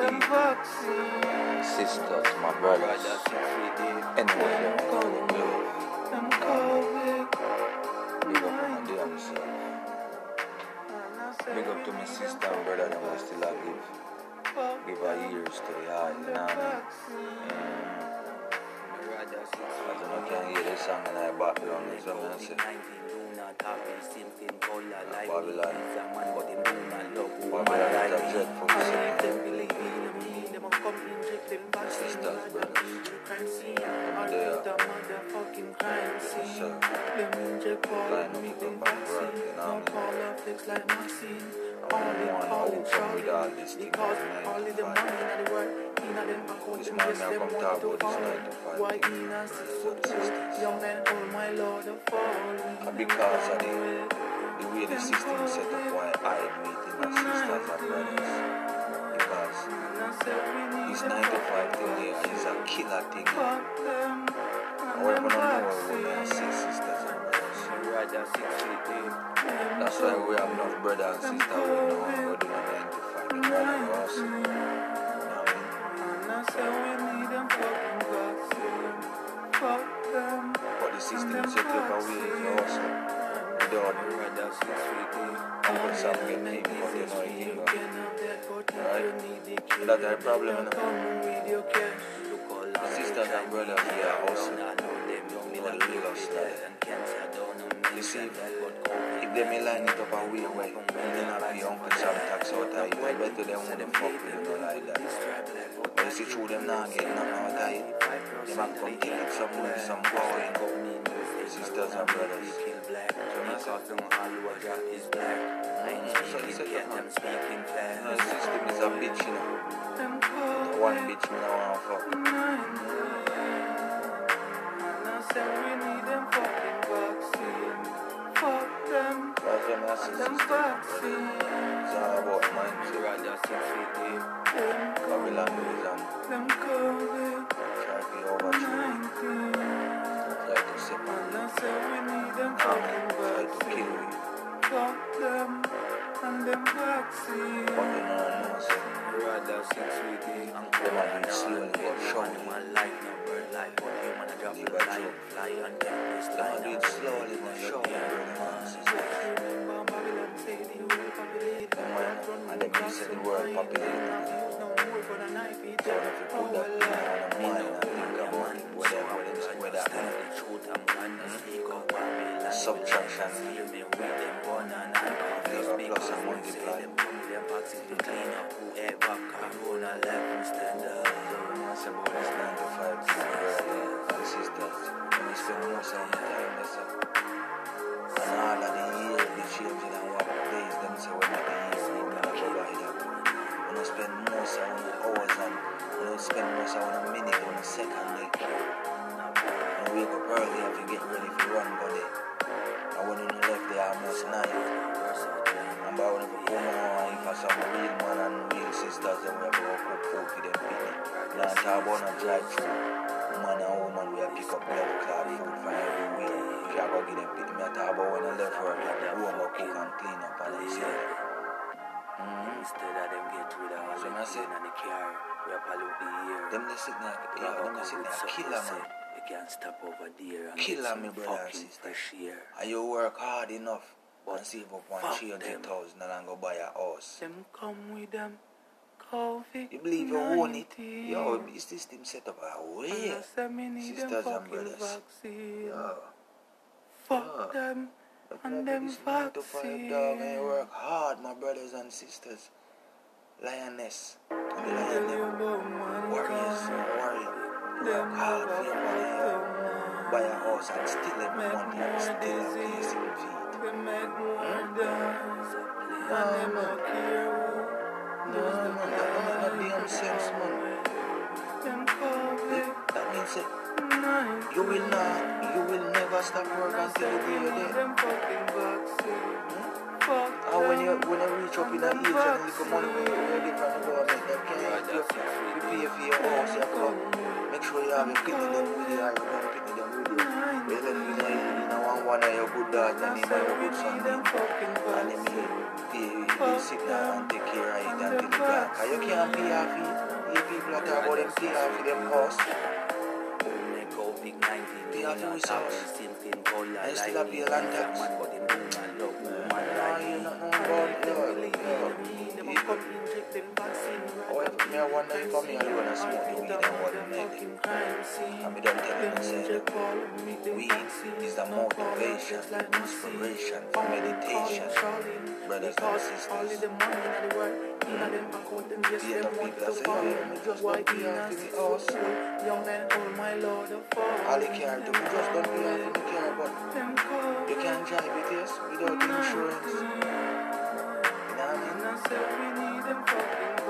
people, sisters, my brothers, anywhere they want to go. Big up on my damn self. Big up to my sister and brother that was still a give. Give her ears to the eye, you know what I mean? As you know, can hear the song in the background, is what I'm saying. Babylon. Babylon is a dreadful city. Sisters, brothers. I'm there. Yes, sir. Line up with the back work, you know what I mean? I'm on open with all this thing. Because all of the money in the world, in them account, This them man yes, now them come want talk to about this fall. nine to five. Why in a six young man, oh my lord, the. And because of the, the way the system is set up, why I meet my sisters and brothers. Because this 9 to 5 thing here is a killer thing. Want to know when I and brothers. That's why we have enough brother and sister who know how to do the 9 to 5. The brother also. You know what I mean? But the system is set up a way also. Without Uncle Sam get people, but they know he give up. Right? That's the problem, you know. The sisters and brothers here also know the legal style. You see, if they may line it up a way where they not pay Uncle Sam tax out of it, I bet you them wouldn't fuck with you like that. But you see, through them not getting nothing out of it, they might come take it some money, some power, you know. Sisters and brothers. So, mm-hmm. you know, the system is a bitch, you know. One bitch me now want fuck. That's them that's the system. It's all about mindset. Babylon is and try to be overthrow. Try to separate. Try to kill you. But you know, no, so them a do it slowly but surely. Leave a joke. Them a do it slowly but surely, brother man, sister. Them man, and them you say the word populated. So if you put that thing on the think about it, whatever them say, whether subtraction, leave a plus and multiply. That's about this 9 to 5 thing, Mm-hmm. Instead of them get rid of all So them I and the car, we are pollute the air. Them they sit there, yeah, them they sit there, killer man. You can't stop over there and Killer me, brother and sister. air. And you work hard enough and save up one Fuck three hundred and go buy a house. Them come with them COVID-19. You believe you own it? Yo, is this system set up a way? Sisters and brothers. Vaccine. Yo, Fuck Yeah. them and them nine to five dog and work hard, my brothers and sisters. Lioness, and the lion man warriors, warrior. Work hard for your money, never yo. come. buy a house and Make month more and still a place in feet. They make more Hmm? dance. Nah, And them man. a care who Nah, does the man, that don't make no damn sense, man. That means that you will not, you never stop work And until the day you're dead. them fucking vaccine. Fuck And when you when you reach up in a age and little money when you you get from the government, they can't help you. You pay for your house, you come. Make sure you have your picnic them with you, or you don't picnic them with you. Well, if you know you a one one of your good daughters and him and your good son them. And he, he, he sit down and take care of it until gone. Cause you can't pay off it. You people that talk about them pay off for them house. Make COVID 19 Pay off do your not have house. the same thing color And still like a pay me. land tax. Man, but him do not love woman like you not know about it, dog. Yo, However, me I wonder if I'm here alone and smoke the weed and what the night. And me don't tell I say weed is the motivation, inspiration for meditation. Brothers and sisters. The other hmm. people that say, oh, yeah, me just don't be off in the house. Young man, oh my lord, of All they care to me just don't be off in the car, but you can't drive it, yes, without insurance. You know what I mean?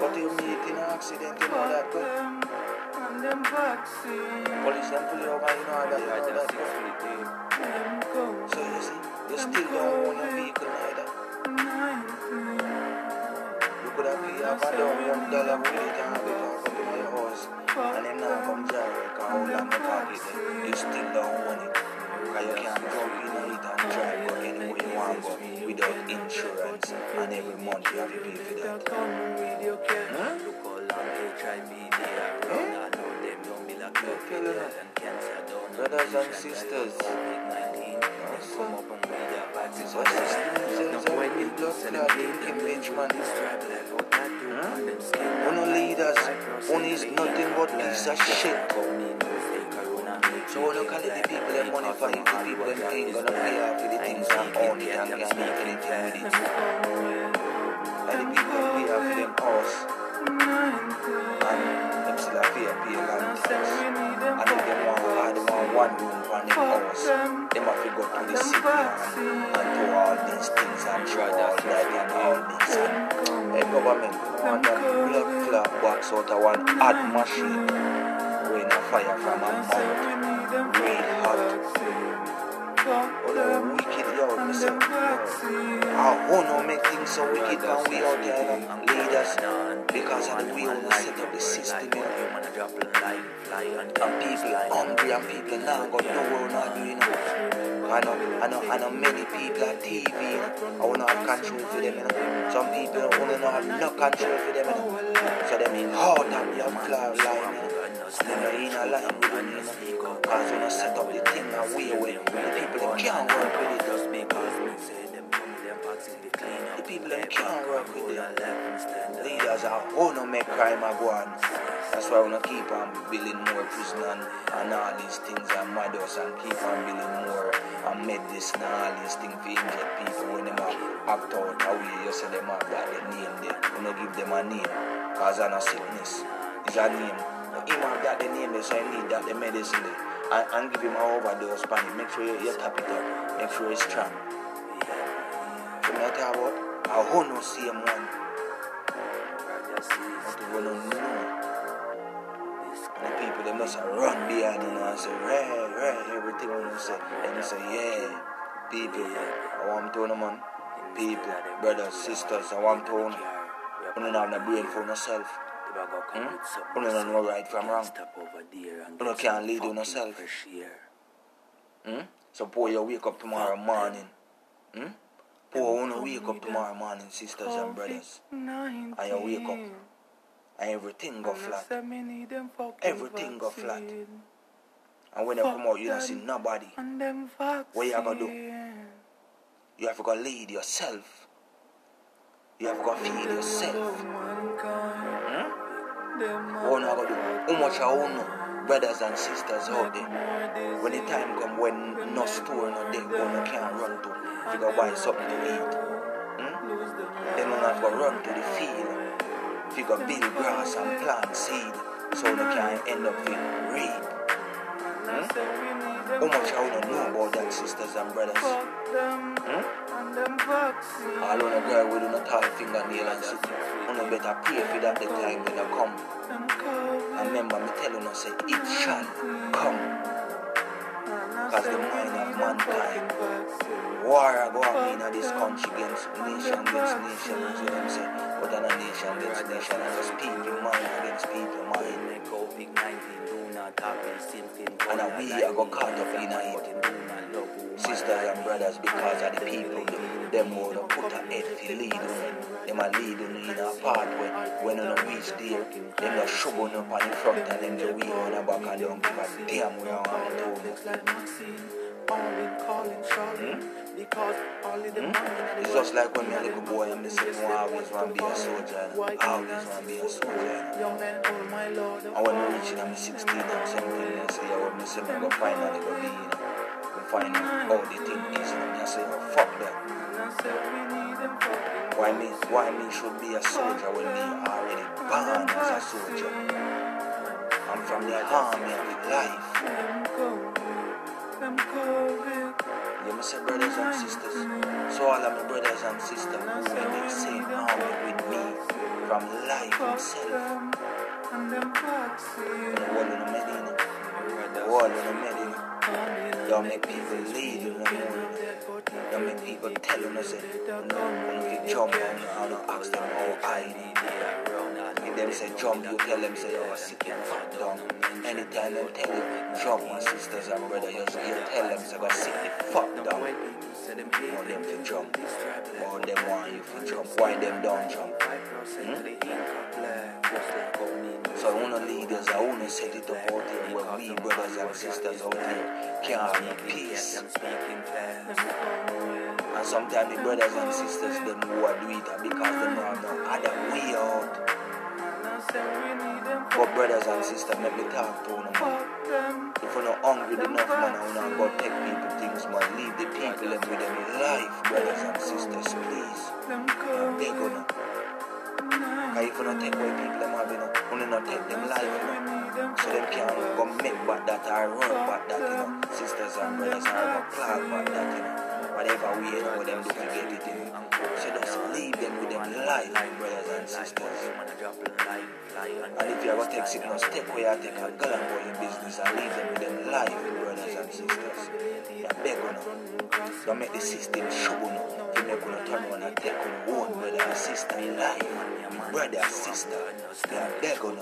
But you meet in an accident, you know that good. Police them pull you over, you know that, you know that six good. feet deep. So you see, you still don't own a vehicle neither. You could have paid off and down one dollar with it and have it you still don't own it. You can't jump in it and drive go anywhere you want go without insurance and every month you have to pay for that. Huh? I Brothers and sisters. COVID-19. Come up and with their vaccines. So systems is a way blood clot impeachment. Stripe like how tattoo Huh? on them skin. Uno leaders, one is nothing but piece of shit. So when you call it the people that money for it, the people that ain't gonna pay off for the things and own it and can't make anything with it. And the people off for them house and them still have pay land one room for them. House, them have to go to the city and, and do all these things and try all that and all this. And the government want that blood clot box out of one hot machine. When a fire from a mouth. Real listen. I wanna make things so wicked when we out there, you know, leaders. Because of the way we set up the system, you know. And people are hungry and people now got no what not doing. You know. I know, I know, I know many people on TV. I wanna have control for them, you know. Some people wanna not have no control for them, you know. So them hard and blood clot line, you know. Are. Cause I up the people them can't with it. Just because me say. The people them can't with it. Leaders are wanna make crime a. That's why we wanna keep on building more prison and, and all these things and madhouse and keep on building more and medicine and all these things for injured people when them a act out away. You say them have that the name there. You know give them a name. Cause of a sickness. It's a name. Him have that the name so I need that the medicine there. And, and give him a overdose pan it. Make sure you, you tap it up. Make sure it's strong. So I talk about a whole no same one. But you wanna know. The people they must run behind you know and say, right, right, everything when you say. And you say, yeah, people, I want to know man. People, brothers, sisters, I want to know. You don't have no brain for yourself. Hmm? You don't know right from wrong. Stop over there and You get can't lead fucking yourself. Hmm? So poor you wake up tomorrow morning. Hmm? Poor when you wake up tomorrow morning, sisters and brothers. And you wake up and everything go flat. Everything go flat. And when you come out, you don't see nobody. What you gonna do? You have to go lead yourself. You have to go feed yourself. What you gonna do? How much I own brothers and sisters out there? When the time come when no store no day, when you can't run to, you go buy something to eat. Hmm? Then you have to run to the field. You go build grass and plant seed, so you can end up with reap. Hmm? How much I wanna know about that, sisters and brothers? Hmm? All on a girl with a tall fingernail and sit. You better pray for that the time when you come. And remember me telling say it shall come. Cause the mind of mankind. War are go on in this country against nation against nation, you them say. But on a nation against nation, and just people mind against people mind. COVID-19 do not have the. And we are go caught up in it. sisters and brothers because of the people them have put a head to lead on them a lead on in a pathway. When you don't reach there them shove on up on the front and then they wheel on the back and don't give a damn where I want to Looks like Maxine, calling, calling, shouting, hmm? because only hmm? the money that It's just like when me a little boy and me say me always want to be a soldier. I always want to be a soldier. and Young man, oh my lord, oh and when I reach in I'm 16 and 17 I say I want me say me go finally go be you know find out the thing is. And I say oh fuck that I said we need them fucking why me why me should be a soldier when me already born as a soldier? I'm from the army of life. Them COVID, them COVID. you must say brothers and sisters. so all of my brothers and sisters who are in the same army with me from life himself them and them vaccine. the wall in the Medina the wall in the Medina Y'all make people lead in the morning. Y'all make people tell them, I say, no, when you jump on, I don't ask them how I If them say jump, you tell them, say, oh, sit your fuck down. Anytime them tell you, jump, my sisters and brothers, you, tell them, say, go sit the fuck down. Want them to jump. Want them want you to jump. Why them don't jump? Hmm? So I wanna leaders, I wanna set it up out here where we brothers and sisters out here can have peace. And sometimes the brothers and sisters them who are do it because they don't have no other way out. But brothers and sisters, let me talk to you, man. If you're not hungry enough, man, I wanna go take people things, man. Leave the people them with them life, brothers and sisters, please. On you. Cause if you not take away people them have, you know, you not take them life, you know. So them can't go make back that or run back that, you know. Sisters and brothers are go clog back that, you know. Whatever we, you know, them do to get it, you know. So just leave them with them life, brothers and sisters. And if you ever take sickness, take away and take a girl and go in business and leave them with them life, brothers and sisters. You beg on. Don't make the system on them. You make on turn on and take on one brother and sister life. Brother and sister. You beg on.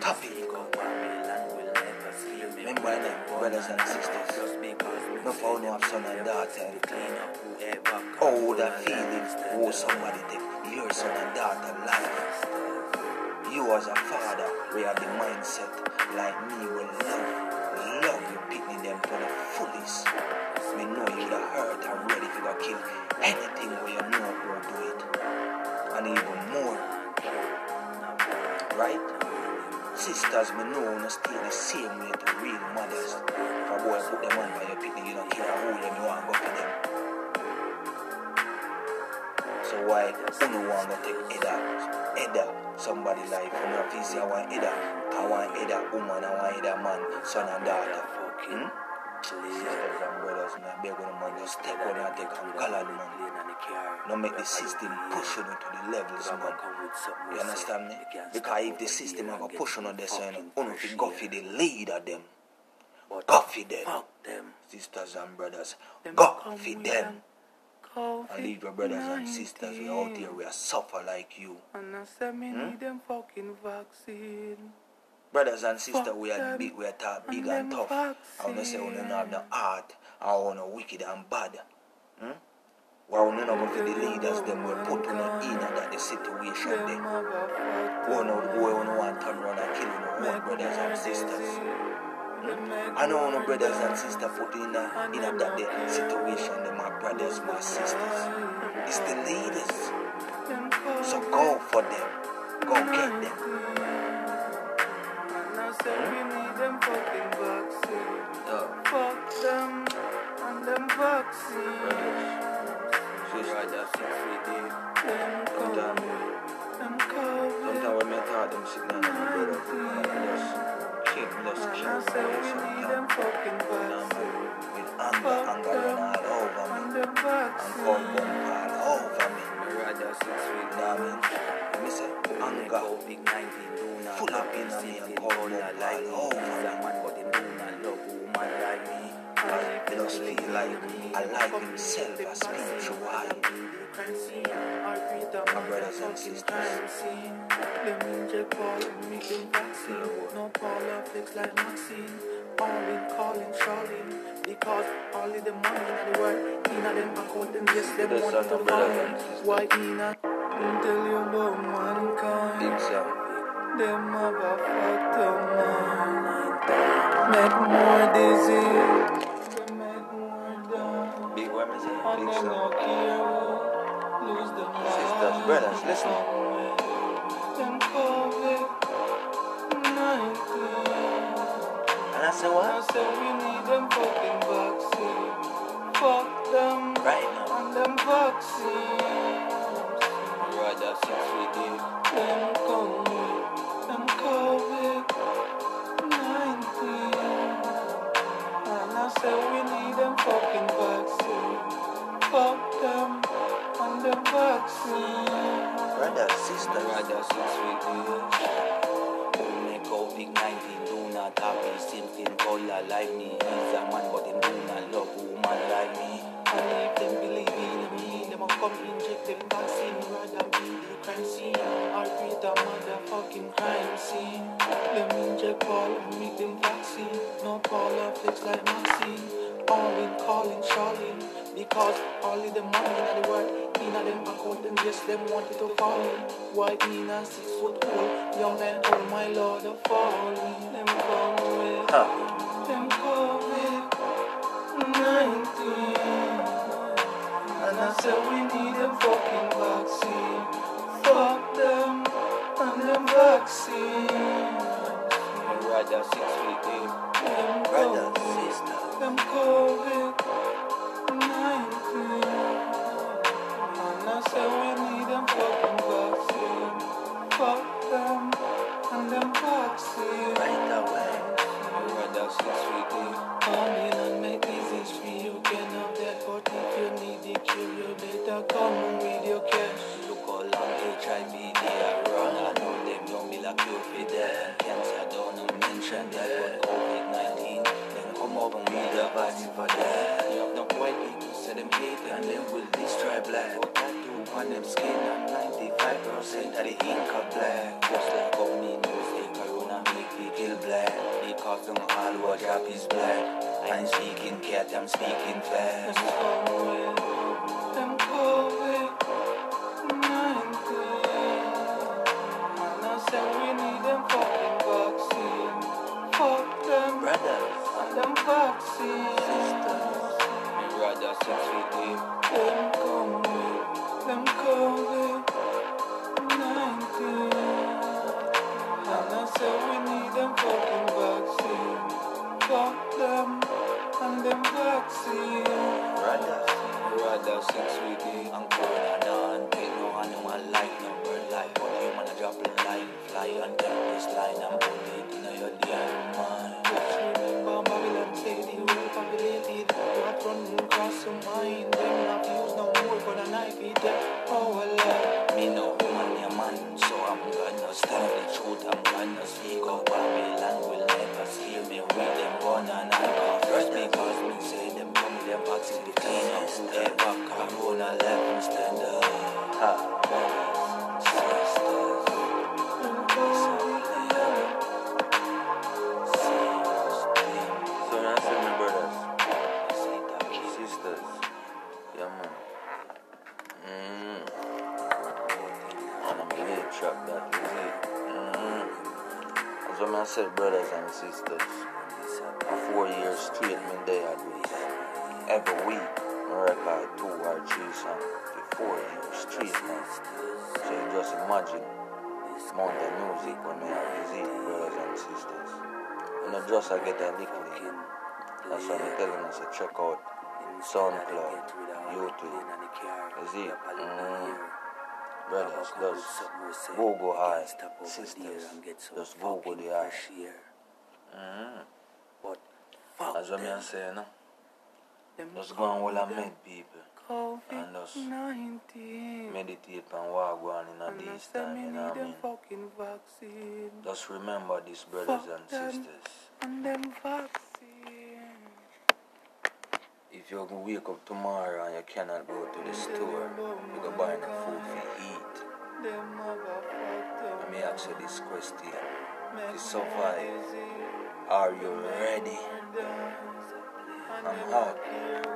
Stop it. Remember them, brothers and sisters. No for no son and daughter. Oh, that feeling, oh, somebody take your son and daughter life. You as a father, we have the mindset like me will love, love you picking them to the fullest. We know you the hurt and ready to kill anything where you know who do it. And even more. Right? Sisters, me know no stay the same way to real mothers. If a boy put them on by your picnic, you don't care who them, you want go for them. So why you want to take either, either somebody life, you know, if you say I want either, I want either woman, I want either man, son and daughter. Hmm? Sisters and brothers, man, I beg on man, just take one and take a color, man. Don't make the system push you to the levels, man. You understand me? Because if the system are gonna push on this, you know, if you go for the leader, them, go for them. Sisters and brothers, go for them. And leave your brothers and sisters we out here, we are suffer like you. And I said me Hmm? need them fucking vaccine. Brothers and sisters, we are big, we are talk big and and tough. I wanna say we don't have the heart, I wanna wicked and bad. Hmm? Not go for the leaders, them will put on in that the situation there. One out one turn around and kill own brothers and sisters. I know no brothers and sisters put in a, in a that the situation, them my brothers, my sisters. It's the leaders. So go for them. Go get them. And I said we need them fucking vaccine. Yeah. Fucking man, with anger, anger run all over me. And vaccine. bump all over me. Know what I mean? Let me say, anger full up in me and cold bump all over me. I just feel like I like himself a spiritual. My brothers and sisters. Them inject Paul and make them vaccine. No Paul fix like Maxine. In calling Charlie. Because only the money in the world, in them account, them yes, them This want to of follow. relevance is- Why Ina? Didn't tell you about mankind. Big song. Them motherfucker man. Make more disease. They make more die. Big me say? Big them no song. care who lose them Sisters, brothers, listen. Say I what? said we need them fucking vaccine. Fuck them Right now. and them vaccine. Rather six feet deep. Them come because only the money in the world. In a them account, them yes, them want it to fall in. Why in a six foot old young man, oh my lord, are falling. Them come with Huh. them COVID 19. And I said we need a fucking vaccine. Fuck them and them vaccine. Rather six feet deep. Them Brother, COVID, sister. them COVID mention that. But COVID-19, then come up and read a vaccine for that. You have white people them hate and them will destroy black. But tattoo on them skin and 95% of the ink are black. Just like how me know say corona make me kill black. Because them all what drop is black. I ain't speaking cat, I'm speaking fast. Fly and take this line And put it in your damn mind Just remember Babylon the world populated What run across your mind Them not use no more the knife it Oh Allah Me no woman, your man So I'm gonna stand the truth I'm gonna speak out Babylon will never scare me With them gun and handcuff Just because me say them come them boxing between us Whoever corona left me stand up Ha. Yeah, man. Mm. And I'm gonna trap that, it? Mm. That's what I said, brothers and sisters. Four years straight, me there, I do. Every week, I record two or three songs. Four years straight, man. So you just imagine amount of music when have visit, brothers and sisters. You know, just I get a in. That's why I'm telling us to check out SoundCloud, YouTube. Is it? Mm. Brothers, just Google high. Sisters, just Google the high. Mm. That's what I'm saying, no? Them Just go and well and meet people. And just meditate and walk on in a this time, you know what I mean? Just remember this, brothers and them. sisters. If you wake up tomorrow and you cannot go to the store, you go buy no food to eat. Let me ask you this question. To survive. Are you ready? I'm out.